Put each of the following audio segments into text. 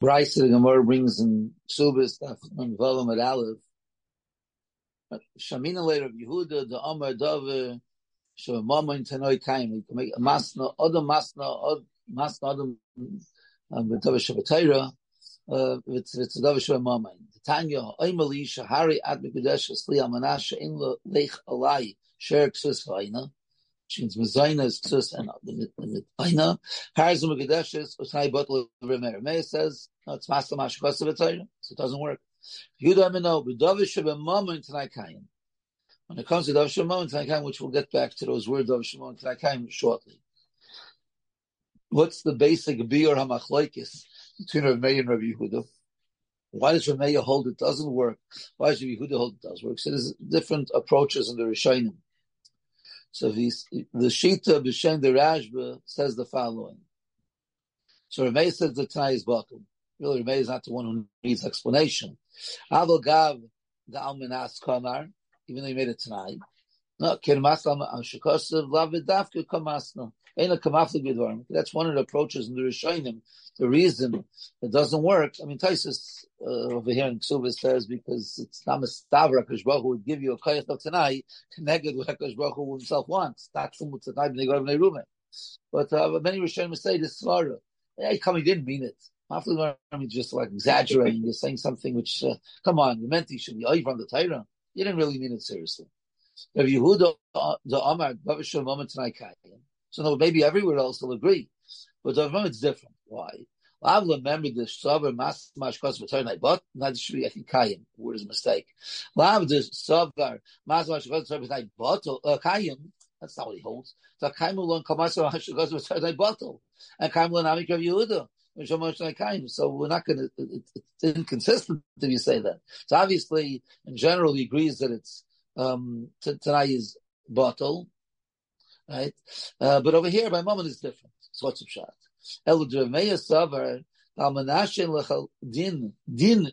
Bryce the Gemara brings in Ksubis on Vavam at Aleph. Shamina later of Yehuda the Amar Dove Shemama in Tanoi Kaim. We can make a masna, other masna, masna, other um, Dove Shabbatayra. Uh, it's it's Dove Shemama. Tanya Oimali Shahari Ad Mekudesh Sli Amanasha In Lech Alai Sher Ksus Vaina which means Mezayna is Ksus and Aina. Harzum Gedeshes, Usai Bottle Remer. Meir says, no, it's Master Mashkos of so it doesn't work. B'mamon Tanai Kayim. When it comes to Dav Shimon Tanai Kayim, which we'll get back to those words Dav Shimon Tanai Kayim shortly. What's the basic Biur HaMachloikis between Rav Meir and Rav Yehuda? Why does Rav Meir hold it doesn't work? Why does Rav Yehuda hold it does work? So there's different approaches in the Rishonim. So the Shita B'Shem the Rashba says the following. So Ramey says the Tanai is bottom. Really, is not the one who needs explanation. Avol Gav the even though he made it tonight. No. That's one of the approaches in the Rishonim. The reason it doesn't work, I mean, Taisus uh, over here in Ksubis says because it's not a stavra Hakadosh Baruch would give you a koyach of tonight connected with Hakadosh Baruch Hu himself wants. But uh, many Rishonim say this svara. Hey, come, he didn't mean it. After just like exaggerating, you're saying something which, uh, come on, you meant he should be oh, from the Torah. You didn't really mean it seriously. If Yehuda uh, the Amar Bavashal moment so no, maybe everywhere else will agree. But the it's different. Why? I've remember the sober mas mashkos v'tornai, but not should be I think kayim. Word is a mistake. Lav the sober mas mashkos v'tornai bottle uh, kayim. That's not what he holds. So kayim ulon kamasor mashkos v'tornai bottle, and kayim ulon amik of Yehuda. So we're not going to. It's inconsistent if you say that. So obviously, in general, he agrees that it's um, tonight is bottle, right? Uh, but over here, by moment is different. So what's the shot? El Dremeya Savar Din Din.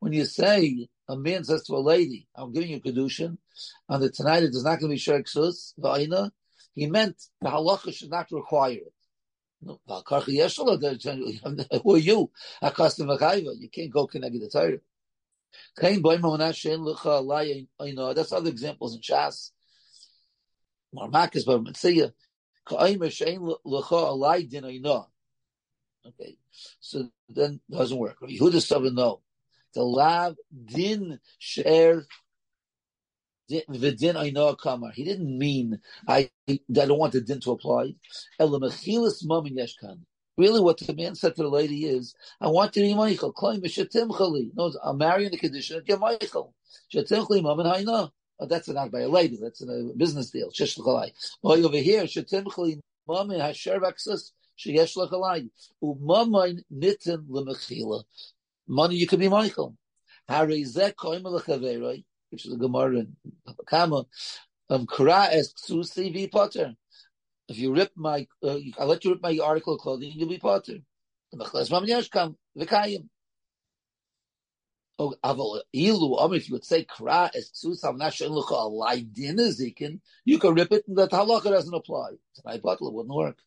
When you say a man says to a lady, "I'm giving you kedushin," and the tonight it is not going to be she'erksis Vayne, he meant the halacha should not require it. No, who are you? A custom You can't go connect the Torah. That's other examples in Shas. Alai Din Aina. Okay, so then doesn't work. Yehuda Sabin no. The lav din share v'din aina kamar. He didn't mean I I don't want the din to apply. Really, what the man said to the lady is, I want to be Michael. Claim shatim chali. No, I'm marrying the condition. Get Michael. Shatim chali mamin haina. Oh, that's not by a lady. That's a business deal. Shish l'chalai. Boy, over here, shetimchli mamin hasher vaxus sheyesh l'chalai. Umamain nitin l'mechila. Money you can be Michael. Harizek koim l'chaveroi, which is a Gemara in Kama. Um, kara es ksusi vi potter. If you rip my, uh, I let you rip my article of clothing, you'll be potter. The mechles mamin yashkam v'kayim. Oh, ilu, if you would say kra es ksusam nashin lucha alai din zikin, you can rip it and that halacha doesn't apply. Tonight bottle wouldn't work.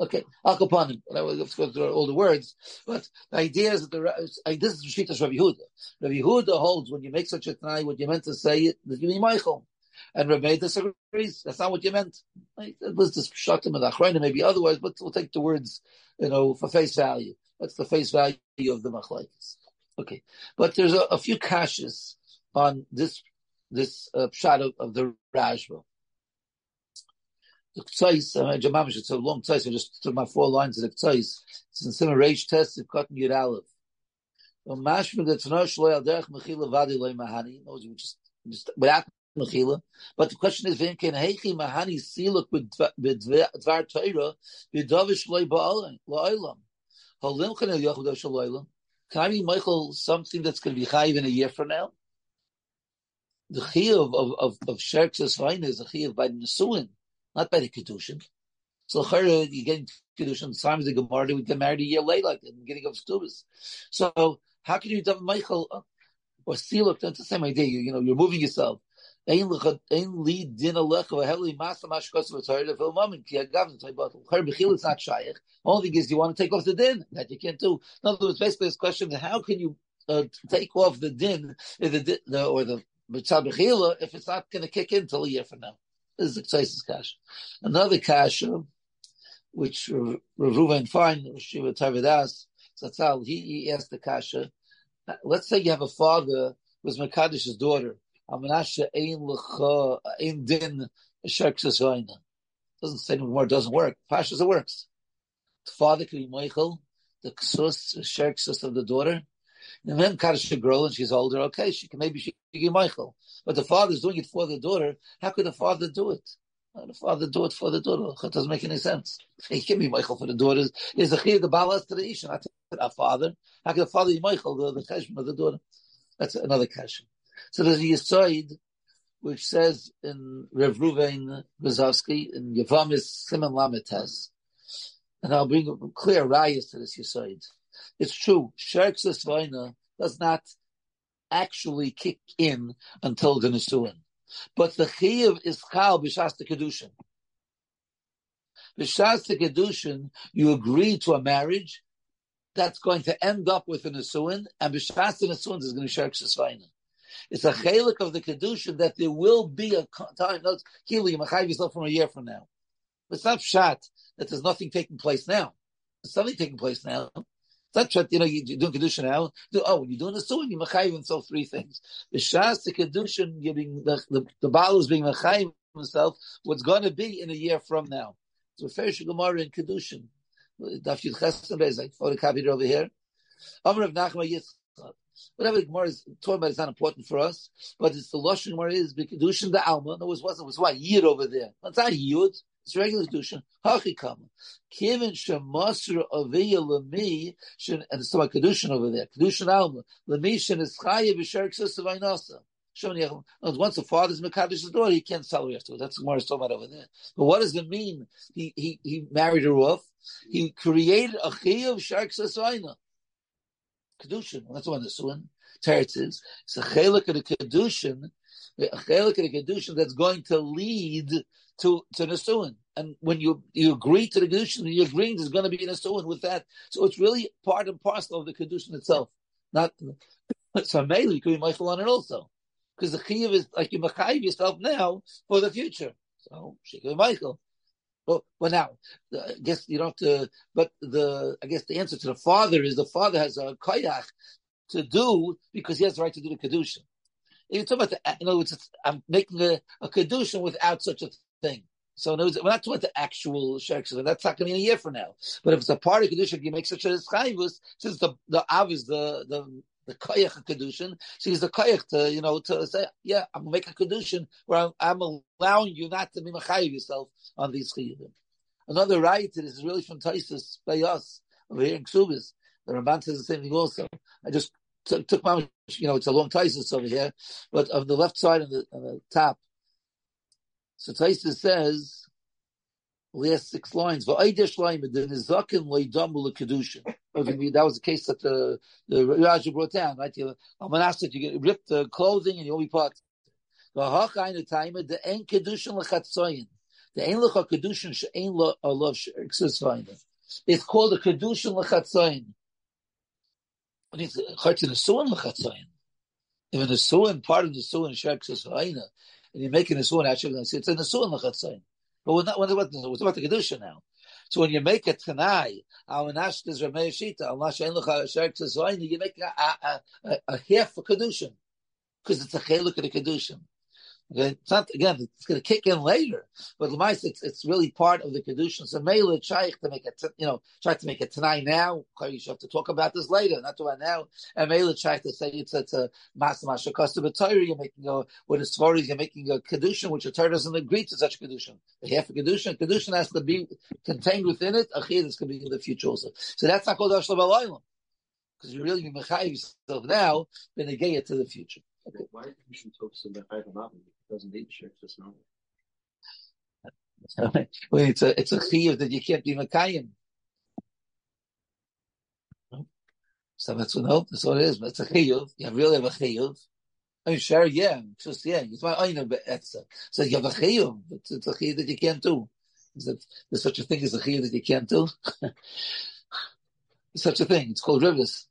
Okay, akapanim. I was going through all the words, but the idea is that the this is Shita's Rabbi Yehuda. Rabbi Yehuda holds when you make such a tonight, what you meant to say that you mean Michael. And Rabbi disagrees. That's not what you meant. It was just shatim and achrayim, maybe otherwise, but we'll take the words, you know, for face value. That's the face value of the machlekes. Okay, but there's a, a few caches on this this uh, of, of the Rashba. The Ktsais, uh, Jamamish, it's a long Ktsais, I just took my four lines of the Ktsais. It's in Simon Reish Test of Cotton Yud Aleph. Mashma the Tanosh Lo Al Derech Mechila Vadi Lo Mahani, knows you just, just without Mechila. But the question is, Vim Ken Heichi Mahani Siluk B'Dvar Torah B'Dovish Lo Ba'olam. Halim Chen El Yochud Olam. Can I be Michael something that's going to be chayiv in a year from now? The chayiv of of of Sherk's is a chayiv by Nesuin, not by the kedushin. So you get kedushin. Sometimes the Gemara would get married a year late, like the beginning of Stubis. So how can you do Michael or Siluk? That's the same idea. You, you know, you're moving yourself. Is not shaykh. Only thing is you want to take off the din that you can't do. In other words, basically this question: How can you uh, take off the din the, the or the if it's not going to kick in till a year from now? This is the Tzaisis Kasha. Another Kasha, which Rav Reuven Fein, Shiva Tarvidas, Zatzal, he, asked the Kasha, let's say you have a father who's Makadish's daughter. Doesn't say anymore, doesn't work. Pashas, it works. The father could be Michael, the Ksus, Sherkses of the daughter, and then Kaddish girl and she's older, okay, she can maybe she can give Michael. But the father's doing it for the daughter. How could the father do it? The father do it for the daughter? It doesn't make any sense. He can be Michael for the daughters. Is the chiyah the balas to the isha, not the father. How can the father be Michael, the, the cheshbon of the daughter? That's another question. So there's a yisoid which says in Rev Ruvain Grozovsky in Yavamis Simon Lametes, and I'll bring clear rayas to this yisoid. It's true. Sherksus Vaina does not actually kick in until the Nisuin. But the Chiyav is Chal B'Shas the Kedushin. B'Shas the Kedushin, you agree to a marriage that's going to end up with a Nisuin, and B'Shas the Nisuin is going to Sherksus Vaina. It's a chalik of the kedushin that there will be a time. No, Kili, you yourself from a year from now. It's not shot that there's nothing taking place now. There's something taking place now. It's not you know, you're doing Kedushin now. Oh, when you're doing the Suin, you're Machayiv himself three things. The Shas, the Kedushin, giving the, the, the Baal is being Machayiv himself, what's going to be in a year from now. So Ferish Gemara in Kedushin. Daf Yud Chesed, I photocopied it over here. Amr of Nachma Yitzchak. Whatever Gemara is talking about is not important for us, but it's the Lashon Gemara is Kedushin the Alma. No, it wasn't, it was what? Yid over there. It's not Yud. It's regular kedusha. Hachikama. Kivin shemasra aviya lemi and it's about kedushin over there. Kedushin alma lemi shen is chayev b'sherik sisavaynasa. Once the father's Mekadosh's daughter, he can't sell her afterwards. That's what we're talking about over there. But what does it mean? He he he married her off. He created a chiyuv shark sasayna. Kedushin. That's the one. Teretz is. It's a chelik of the kedushin. A chelik of the kedushin that's going to lead to to Nisuin. And when you you agree to the Kedushin, you're agreeing there's going to be a Nisuin with that. So it's really part and parcel of the Kedushin itself. Not so mainly you could be Michael on it also. Because the Chiyav is like you Machayiv yourself now for the future. So she could be Michael. Well, well, now, uh, I guess you don't have to, but the, I guess the answer to the father is the father has a koyach to do because he has the right to do the kedushin. You talk about the, in other words, I'm making a, a without such a thing. So we're not talking about the actual shirks. That's not going to be a year from now. But if it's a part of kedusha, you make such a chayvus. Since the the av is the the the koyach kedushin, she's the koyach to you know to say, yeah, I'm gonna make a kedushin where I'm, I'm, allowing you not to be machayiv yourself on these chiyuvim. Another right that is really from Taisus by us over here in Ksubis. The Ramban says the same thing also. I just took, took my, you know, it's a long Taisus over here, but of the left side on the, on the top, so Taisa says, last six lines. That was the case that the, the Raja brought down, right? That you get ripped the clothing and you only part. It's called a kedushin lechatzoyin. When it's chart in the suin lechatzoyin. Even the suin, part of the suin she'eksesvayna, and you're making a suan actually it's a suan lechatzayin. But we're not we're about, the kedusha now. So when you make a tanai, our nash is Ramei Shita, Allah shein lecha sherk you make a, a, a, a half a kedushin because it's a cheluk of the kedushin. Okay, it's not again. It's going to kick in later, but Lemais, it's it's really part of the kedushin. So Mela Shaykh to make it, you know, try to make it tonight now. You have to talk about this later, not about now. And Mela to say it's it's a master masha custom Torah. You're making a with a stories. You're making a kedushin, which a Torah doesn't agree to such kedushin. The half a kedushin, kedushin has to be contained within it. A going to be in the future also. So that's not called ashlam alaylam because you're really mechayiv yourself now, then it to the future. Okay. Why is the the five doesn't need shirk just now. well, it's a it's a chiyuv that you can't be makayim. So that's what no, that's what it is. But it's a chiyuv. You really have a chiyuv. I mean, share, yeah, just yeah. It's my own etza. So you have a chiyuv. It's, it's a chiyuv that you can't do. Is that there's such a thing as a chiyuv that you can't do? such a thing. It's called rivers.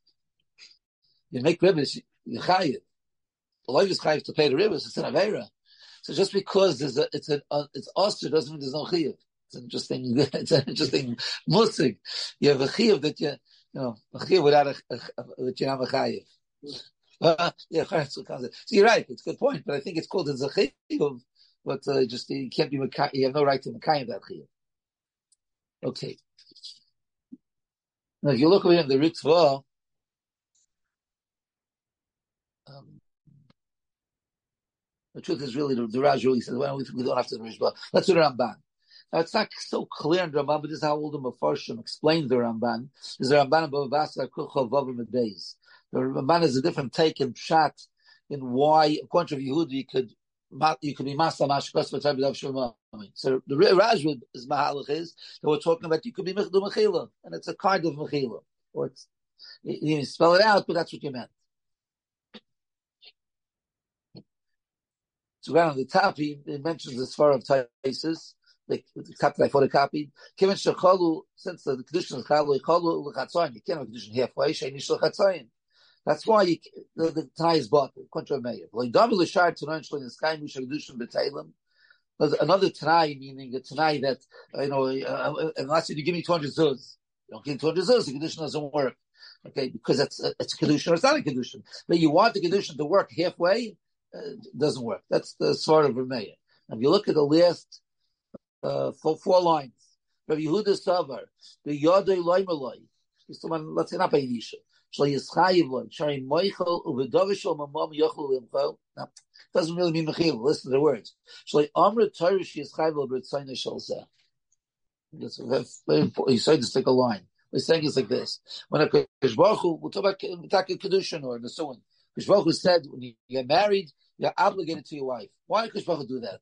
You make rivers, you chayiv. The life is chayiv to pay the rivers. It's an avera. So just because there's a, it's a, uh, it's osir doesn't mean there's no chiyuv. It's an interesting, it's an interesting musig. You have a chiyuv that you, you know, a chiyuv without a, a, a, that you have a chayiv. Uh, yeah, so you're right. It's a good point, but I think it's called a zechiyuv, but uh, just you can't be you have no right to makai that chiyuv. Okay. Now, if you look over here in the Ritva, um, the truth is really the, the Raj really says, well, we, we don't have to the Rashba. Let's do the Ramban. Now, it's not so clear in the Ramban, but this is how all the Mefarshim explain the Ramban. Is the Ramban above Basra Kuchov Vavim Beis. The Ramban is a different take and shot in why, a to Yehudi, you could you could be masa mashkos for Tabid Shema. So the Rajwood is mahalach is that we're talking about you could be mechdu mechila, and it's a kind of mechila, or it's you, you spell it out, but that's what you meant. So right on the top, he, he mentions the far of Taisis, the, the that I photocopied. Given shechalu, since the condition is chalu, chalu lechatzayin, you can't have a condition halfway, sheinish lechatzayin. That's why you, the, the tie is bought. Contra meir. Another tanai, meaning a tanai that you know, uh, unless you give me two hundred zuz, you don't give me two hundred zuz, the condition doesn't work. Okay, because it's it's a condition or it's not a condition. But you want the condition to work halfway, uh, doesn't work. That's the sort of Rameya. If you look at the last uh, four, four lines, Rabbi Yehuda Savar, the Yodei Loimaloi, let's say not by Yisha. Doesn't really mean mechil. Listen to the words. He said to stick a line. He's saying it's like this. When a Kishbachu, we'll talk about Kedushin or the on. Kishbachu said, when you get married, you're obligated to your wife. Why did Kishbachu do that?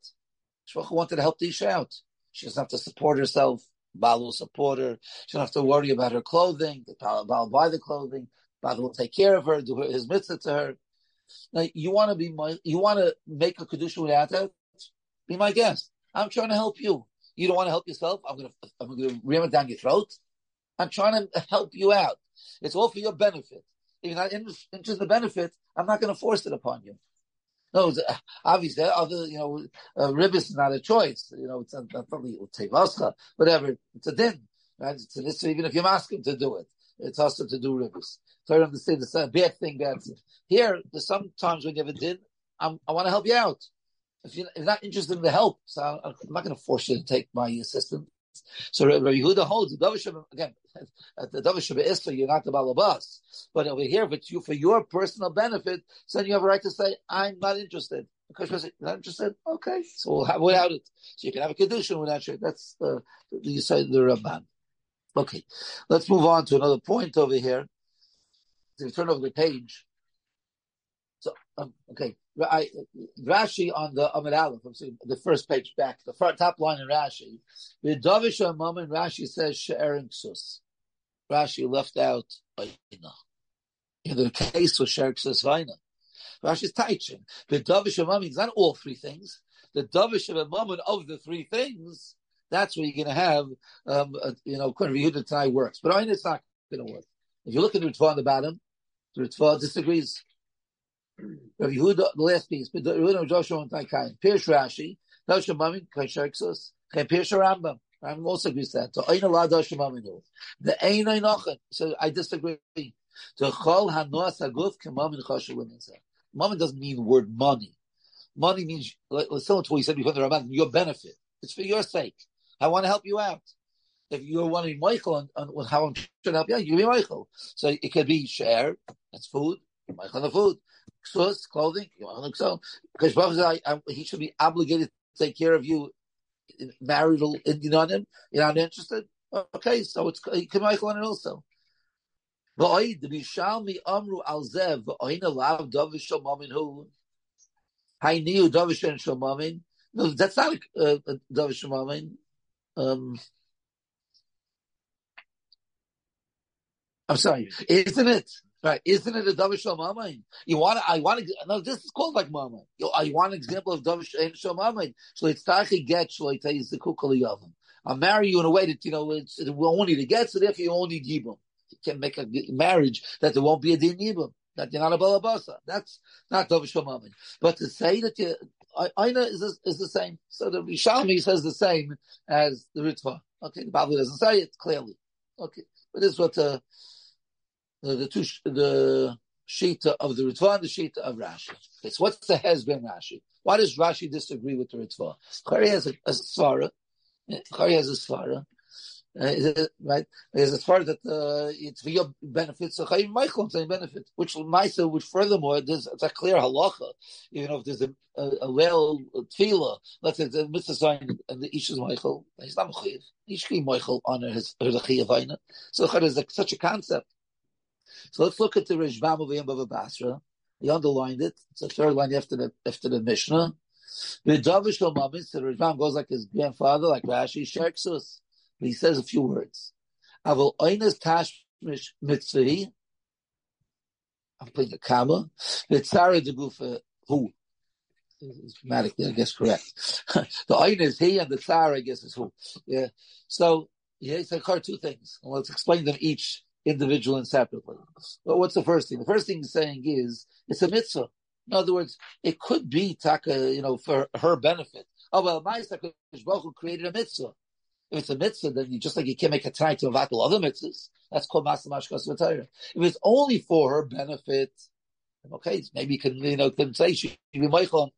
Kishbachu wanted to help the Isha out. She doesn't have to support herself. Baal will support her. She don't have to worry about her clothing. Baal will buy the clothing. Baal will take care of her, do his mitzvah to her. Now, you want to be my, you want to make a kedusha without that? Be my guest. I'm trying to help you. You don't want to help yourself? I'm gonna, I'm gonna ram it down your throat. I'm trying to help you out. It's all for your benefit. If you're not interested in the benefit, I'm not going to force it upon you. No, obviously, other you know, uh, ribbis is not a choice. You know, it's not, not whatever. It's a din, right? It's a list, even if you ask him to do it, it's also to do ribbis. So I understand it's a bad thing. That's here. There's sometimes when you have a din, I'm, i want to help you out. If you're, you're, not interested in the help, so I'm not going to force you to take my assistance. So Rabbi Yehuda holds again. At the Davishim Isra, you're not the Balabas, but over here, if it's you for your personal benefit, then you have a right to say, "I'm not interested." Because you're not interested, okay, so we'll have without it. So you can have a kedushin without it. That's the you say the Ramban. Okay, let's move on to another point over here. If you turn over the page, so um, okay, I, Rashi on the Amid Aleph, the first page back, the front top line in Rashi. The Davish moment Rashi says She'erin Ksus. Rashi left out Vaina. In the case of She'erin Ksus Vaina. Rashi is teaching. The Davish moment is not all three things. The Davish moment of the three things, that's where you're going to have, um, a, you know, Queen Yehuda tonight works. But it's not going to work. If you look at the Ritva on the bottom, the Ritva disagrees. Rav Yehuda, the last piece, but the Yehuda Joshua and Taikain. Pirsh Rashi, Doshim Mamin, Kaisharksos, Pirsh Rambam. Rambam also agrees that. So Ein Doshim Mamin. The Ein Einochen. So I disagree. The Chol Hanos Haguf Kemamin Choshev Leminzah. Mamin doesn't mean the word money. Money means, like, similar to what you said before the Ramban, your benefit. It's for your sake. I want to help you out. If you're to be Michael on, on how I'm trying to help you out, you be Michael. So it could be share, that's food, Michael on the food ksus, clothing, you want so because I, I, he should be obligated to take care of you marital you know him, you're not interested. Okay, so it's can make one also. No, that's not a, davish shomamin. Um, I'm sorry, isn't it? Right? Isn't it a davar shel mamain? You want? I want to. No, this is called like. You, you want an example of? So it's tachi get shlo the kukali yavam. I'll marry you in a way that you know it's, it will only to get, so therefore you only yibum. You can make a marriage that there won't be a din yibum that you're not a balabasa. That's not davar shel mamain. But to say that you I Aina is, is the same. So the Rishalmi says the same as the Ritva. Okay, the Bible doesn't say it clearly. Okay, but this is what the the, the two the Shita of the Ritva and the Shita of Rashi. Okay, so what's the Hezben Rashi? Why does Rashi disagree with the Ritva? Chari has a, a Svara. Chari has a Svara. Uh, right? There's as far that uh, it's for your benefit, so Chayim Michael saying benefit, which Maisa, which furthermore, there's it's a clear halacha. Even if there's a a, a well tefillah, let's say the mitzvah and the Ish is Michael, he's not Mechayiv. Ish Michael honor his her Chayiv So there's such a concept. So let's look at the Rashbam of Yom Basra. He underlined it. It's the third line after the after the Mishnah. The Davish Lomamis, the Rashbam goes like his grandfather, like Rashi, Sherksus he says a few words. I will oines tashmish mitzvahi. I'm putting a comma. Mitzara de gufa who. It's grammatically, I guess correct. the oin is he, and the tsar, I guess, is who. Yeah. So yeah, it's like two things. Let's explain them each individual and separately. But what's the first thing? The first thing he's saying is it's a mitzvah. In other words, it could be taka, you know, for her benefit. Oh well, Ma'aseh Baruch created a mitzvah. If it's a mitzvah, then you just like you can't make a try to avatul other mitzvahs. That's called masamashkas v'tayra. If it's only for her benefit, okay, maybe you can you know can say she be Michael,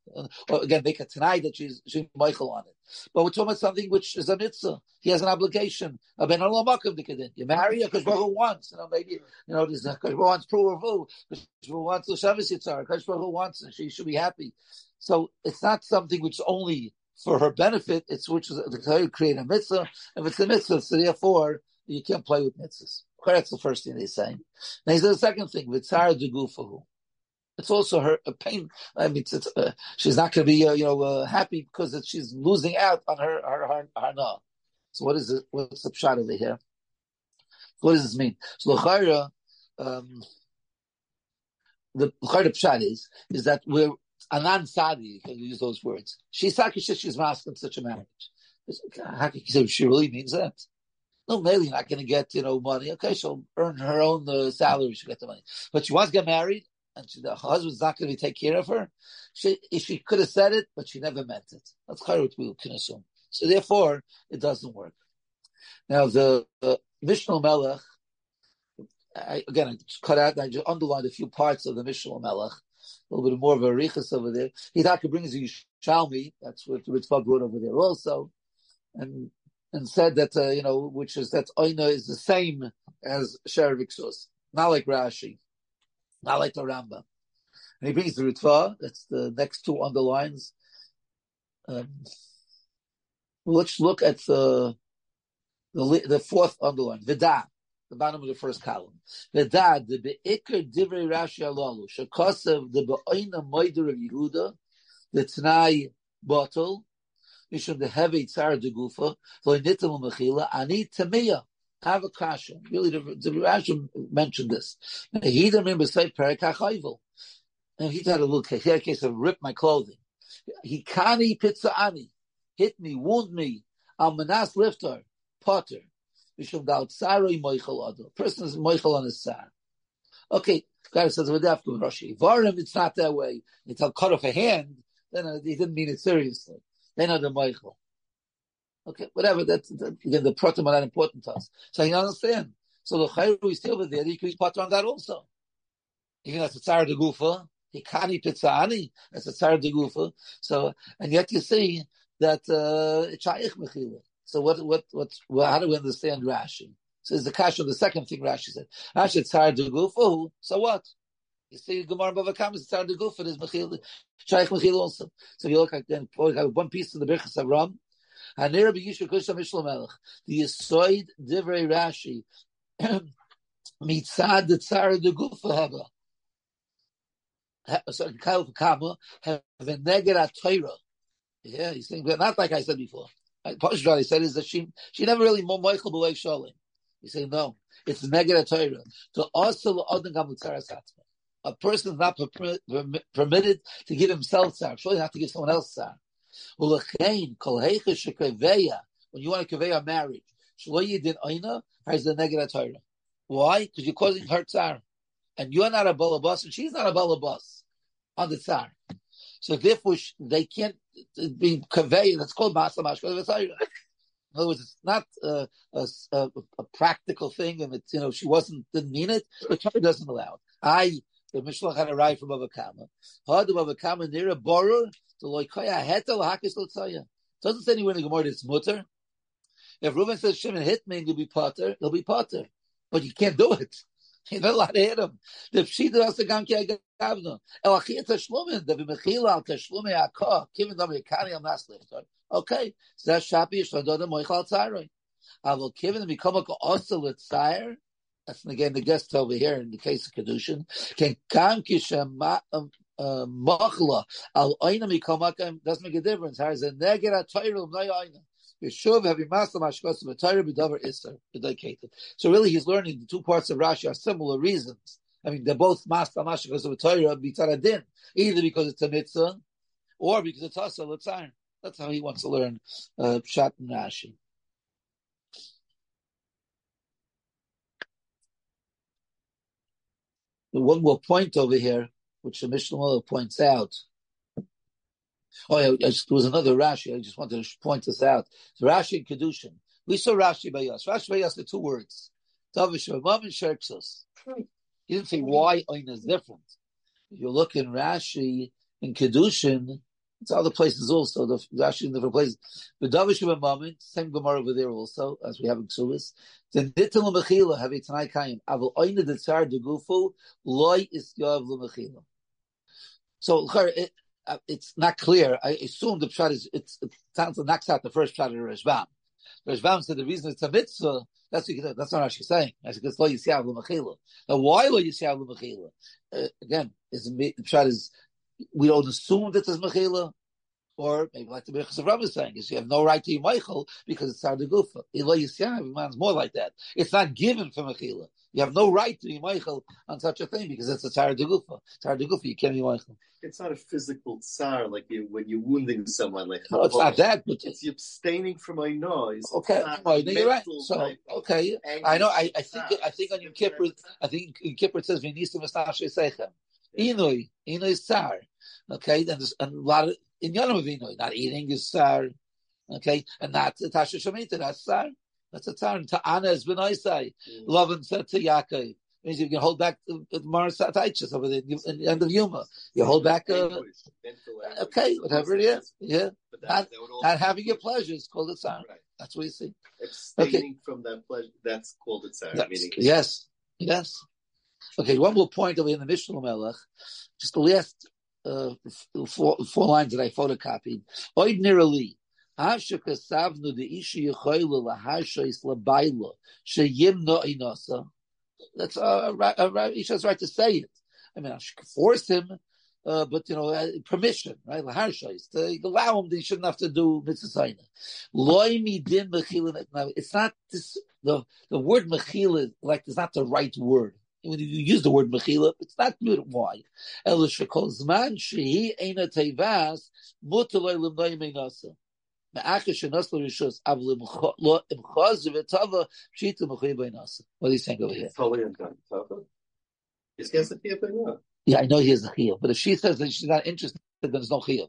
or again make a tonight that she's she Michael on it. But we're talking about something which is a mitzvah. He has an obligation. You marry her because Baruch wants. You know, maybe you know because Baruch wants pruvavu, because Baruch wants the yitzar, because Baruch wants, and she should be happy. So it's not something which only for her benefit, it's which is the create a mitzvah. If it's a mitzvah, so therefore you can't play with mitzvahs. That's the first thing they're saying. Now he says the second thing, v'tzara degufahu. It's also her a pain. I mean, it's, uh, she's not going to be, uh, you know, uh, happy because it, she's losing out on her her her, her. So what is it? What's the shot over here? What does this mean? So l'chayra, um, the l'chayra pshat is is that we're Anan Sadi, you can use those words. She's she's masking such a marriage. How can you say she really means that? No, maybe not going to get you know money. Okay, she'll earn her own uh, salary. She'll get the money, but she wants to get married, and she, the husband's not going to take care of her. She she could have said it, but she never meant it. That's kind of what we can assume. So therefore, it doesn't work. Now the Mishnah Melech. I, again, I cut out. I just underlined a few parts of the Mishnah Melech a little bit more of a riches over there. Hidaka brings you Shalmi, that's what the Ritva brought over there also, and and said that uh, you know, which is that Oina is the same as Sherviksus, not like Rashi, not like the Rambam. And he brings the Ritva, that's the next two underlines. Um, let's look at the the, the fourth underline, Vidah the bottom of the first column. The dad, the beikar divrei Rashi alalu, shekasav the be'oina moider of Yehuda, the tnai bottle, mishum the heavy tzar de gufa, mechila, ani tamiya. Have a kasha. Really, the, the Rashi mentioned this. He didn't remember say perekach And he had a little case of rip my clothing. He kani pizza ani, hit me, wound me, al manas lifter, potter. Mishum dal tsaroi moichel ado. Person is moichel on his side. Okay, guy says with after Rashi. Varim, it's not that way. It's a cut off a hand. Then uh, he didn't mean it seriously. Then the moichel. Okay, whatever. That's that, again the protum are not important to us. So you understand. So the chayru is still there. You can put on that also. Even that's a tsar de gufa. He Hikani pitzani. That's a tsar de gufa. So and yet you see that uh, it's shaykh mechila. So what, what, what, well, how do we understand Rashi? So is the kasha the second thing Rashi said. Rashi it's to go for So what? You see Gemara Bava Kama, it's hard to go for this Mechil, Shaykh Mechil also. So if you look at then, one piece of the Birchas Avram, The Yisoid Divrei Rashi, Mitzad the Tzara de Gufa Haba. So Kyle Kama have a neged Torah. Yeah, he's saying, but not like I said before. Pashra, I said, is that she she never really moichel b'leif shalim. You say no. It's negative Torah. To also a person is not per- per- permitted to give himself tsar. Surely not to give someone else tsar. When you want to convey a marriage. Why? Because you're causing her tsar, and you're not a balabas, and she's not a balabas on the tsar. So therefore, they can't uh, be conveyed. That's called masamash. In other words, it's not a, a, a, a, practical thing, and it's you know she wasn't didn't mean it. The Torah doesn't allow it. I the Mishnah had arrived from Avakama. Had the Avakama near a borrower to loikoya hetel hakis lotzaya. Doesn't say anywhere in the Gemara it's mutter. If Reuben says Shimon hit me, he'll be potter. He'll be potter, but you can't do it. You're not allowed to hit him. The pshita also gam ki agavno. El achiyat tashlumin. The b'mechila al tashlumi akah. Kivin dam yekani al naslech. Okay, so that's shapi yishvadoda moichal tzaroy. I will give them become a with sire. Again the guest over here in the case of kedushin. Can kam um, uh, machla al oina mikomakam doesn't make a difference. How is a negera toirum no oina. So really, he's learning the two parts of Rashi are similar reasons. I mean, they're both master mashkas of Torah b'tzaradin, either because it's a mitzvah or because it's also l'tzayin. That's how he wants to learn uh, Pshat and Rashi. The one more point over here, which the Mishnah points out. Oh, yeah, just, there was another Rashi. I just wanted to point this out. So Rashi and Kedushin. We saw Rashi by us. Rashi by us, the two words. Tavish and. He didn't say why Oin is different. If you look in Rashi in Kedushin, it's other places also. The Rashi in different places. The Davish of moment, same Gemara over there also, as we have in Ksubis. The Nitel Mechila have a Tanai Kaim. Aval Oina the Tsar de Gufu, Loi is Yav Mechila. So it, uh, it's not clear. I assume the pshat is it's, it sounds like knocks out the first pshat of Rashbam. Rashbam said the reason it's a mitzvah. That's what that's not what she's saying. Said it's lo yisiav l'mechila. Now why lo yisiav l'mechila? Uh, again, is the pshat is we don't assume that there's mechila. Or maybe like the Birchas of Rav is saying, is you have no right to your Michael because it's de Gufa. Ilo Yisyav, man's more like that. It's not given for Mechila. You have no right to be Michael on such a thing because it's a Sar de Gufa. Sar de Gufa, you can't be Michael. It's not a physical tsar like you, when you're wounding someone. Like no, it's not that. But it's abstaining from a noise. Okay, no, you're right. So okay, I know. I, I think I think on your Kippur, I think in Kippur it says v'nisim esnashe seichem. Inui, inui tsar. Okay, and there's a lot of in Yom Avinu, not eating is tsar. Okay, and not Tasha Shemitah, that's tsar. That's a tsar. Ta'ana is b'noisai. Mm. Lavan said to Yaakov. Means you can hold back the Mars Sataichus over the, in the end of Yuma. You hold back uh, okay, whatever it is. Yeah. Not, not having your pleasure is called a. Right. That's what you see. Abstaining okay. from that pleasure, that's called a tsar. Yes. Yes. Okay, one more point over in the Mishnah Melech. Just the last uh, four, four lines that I photocopied. Ordinarily, Ashaka savnu the ishi yechoyle lahashais labayla sheyimno inasa. That's a, a, a, Isha right to say it. I mean, I should force him, uh, but you know, uh, permission, right? Laharshais to allow him. They shouldn't have to do mitzvah. Loy din mechila. It's not this. The the word mechila, like, is not the right word when you use the word mechila, it's not good. Why? El shekol zman shehi eina tevas mutaloi limnoi meinasa. Me'acha shenas l'rishus av l'imchaz v'tava pshita mechuy beinasa. What are you saying over here? Totally uncomfortable. Against the chiyuv Yeah, I know he has a chiyuv, but if she says that she's not interested, then there's no chiyuv.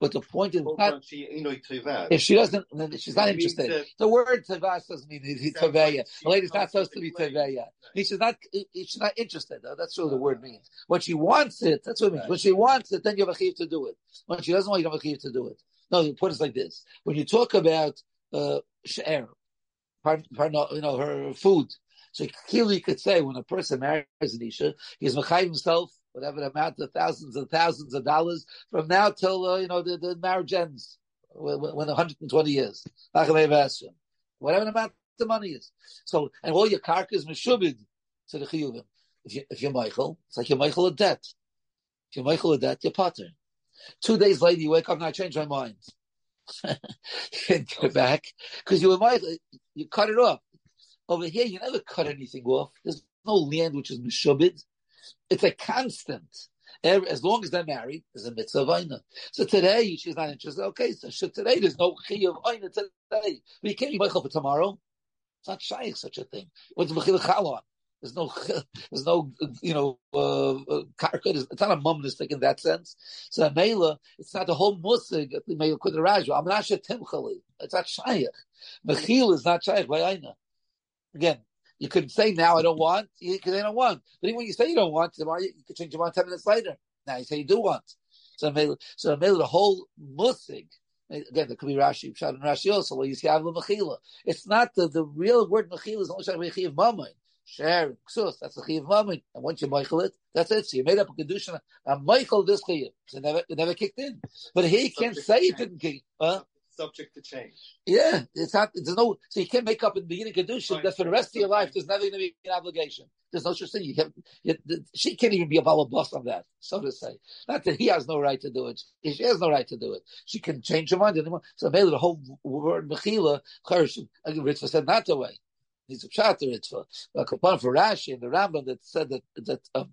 But the point is not, if she doesn't, then she's not interested. The word tevas doesn't mean teveya. The lady's not supposed to be teveya. She's not, she's not interested. That's what the word means. When she wants it, that's what it means. When she wants it, then you have a chiv to do it. When she doesn't want, you have a chiv to do it. No, you put it like this. When you talk about, uh, she'er, pardon, pardon, you know, her food. So clearly you could say when a person marries an Isha, he's Machai himself whatever the amount of thousands and thousands of dollars from now till uh, you know the, the marriage ends when, when 120 years. Whatever the amount the money is. So and all your karkas meshubid to the chiyuvim. If you if you're Michael, it's like you're Michael a debt. If you're Michael a debt, you're potter. Two days later, you wake up and I change my mind. you can't it back because you were Michael. You cut it off. Over here, you never cut anything off. There's no land which is mishubid. It's a constant. As long as they're married, there's a mitzvah of aina. So today, she's not interested. Okay, so today there's no chi of aina today. But you can't be for tomorrow. It's not shaykh such a thing. What's mechil? There's no, there's no, you know, uh, uh It's not a mumnistic in that sense. So Mela, it's not the whole musig. Mela kudraju. I'm not timchali. It's not shaykh. Mechil is not shaykh by aina. Again, you could say now I don't want because I don't want. But even when you say you don't want, you could change your mind ten minutes later. Now you say you do want. So so the whole musig. Again, there could be Rashi, Pshat, and Rashi also. Well, you see Avla Mechila. It's not the, the real word Mechila is only Shach Mechiv Mammon. Share, Ksus, that's the Chiv Mammon. And once you Michael it, that's it. So you made up a Kedushin. And Michael this Chiv. So it never, it never kicked in. But he can't say it didn't kick. Huh? Subject to change. Yeah, it's not. There's no. So you can't make up in the beginning kedusha that for the rest of your life there's never going to be an obligation. There's no such thing. You can. You, she can't even be a balabas on that, so to say. Not that he has no right to do it. She has no right to do it. She can change her mind anymore. So maybe the whole word mechila cherish. Ritva said not the way. He's a pshat Ritva. But upon for Rashi and the Rambam that said that that um,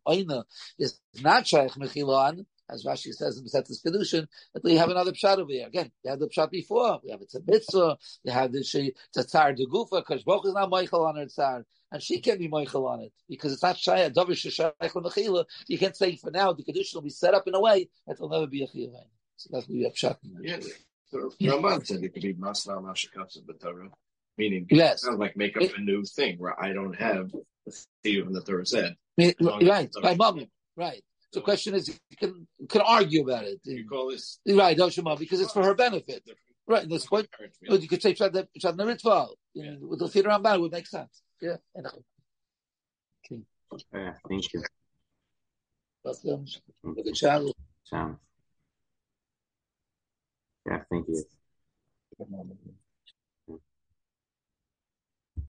is not shaykh mechila on as Rashi says in the Besetz's Kedushin, that we have another pshat over here. Again, we had the pshat before. We have it's a mitzvah. We have the she tzar de gufa because Baruch is not Michael on her tzar, and she can't be Michael on it because it's not shaya davish shayach mechila. You can't say for now the Kedushin will be set up in a way that will never be a chiyuv. So that's what we have pshat. Yeah, so Ramban said it could be masna mashakatsa b'torah. Meaning, yes. kind of like make up it, a new thing where I don't have the theory the Torah said. Right, by mom, right. The question is, you can you can argue about it. You call this right, Doshima, because it's for her benefit. Right, that's what you could say. Shadna Shad Ritzval with the theater Ramban would make sense. Yeah. Okay. Yeah, thank you. Welcome. Look at Charlie. Yeah, thank you.